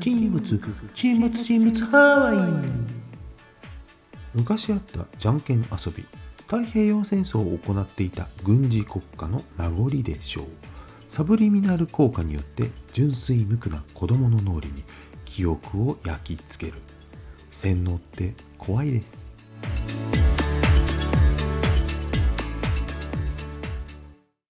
沈没沈没沈没ハワイ昔あったじゃんけん遊び太平洋戦争を行っていた軍事国家の名残でしょうサブリミナル効果によって純粋無垢な子どもの脳裏に記憶を焼き付ける。洗脳って怖いです。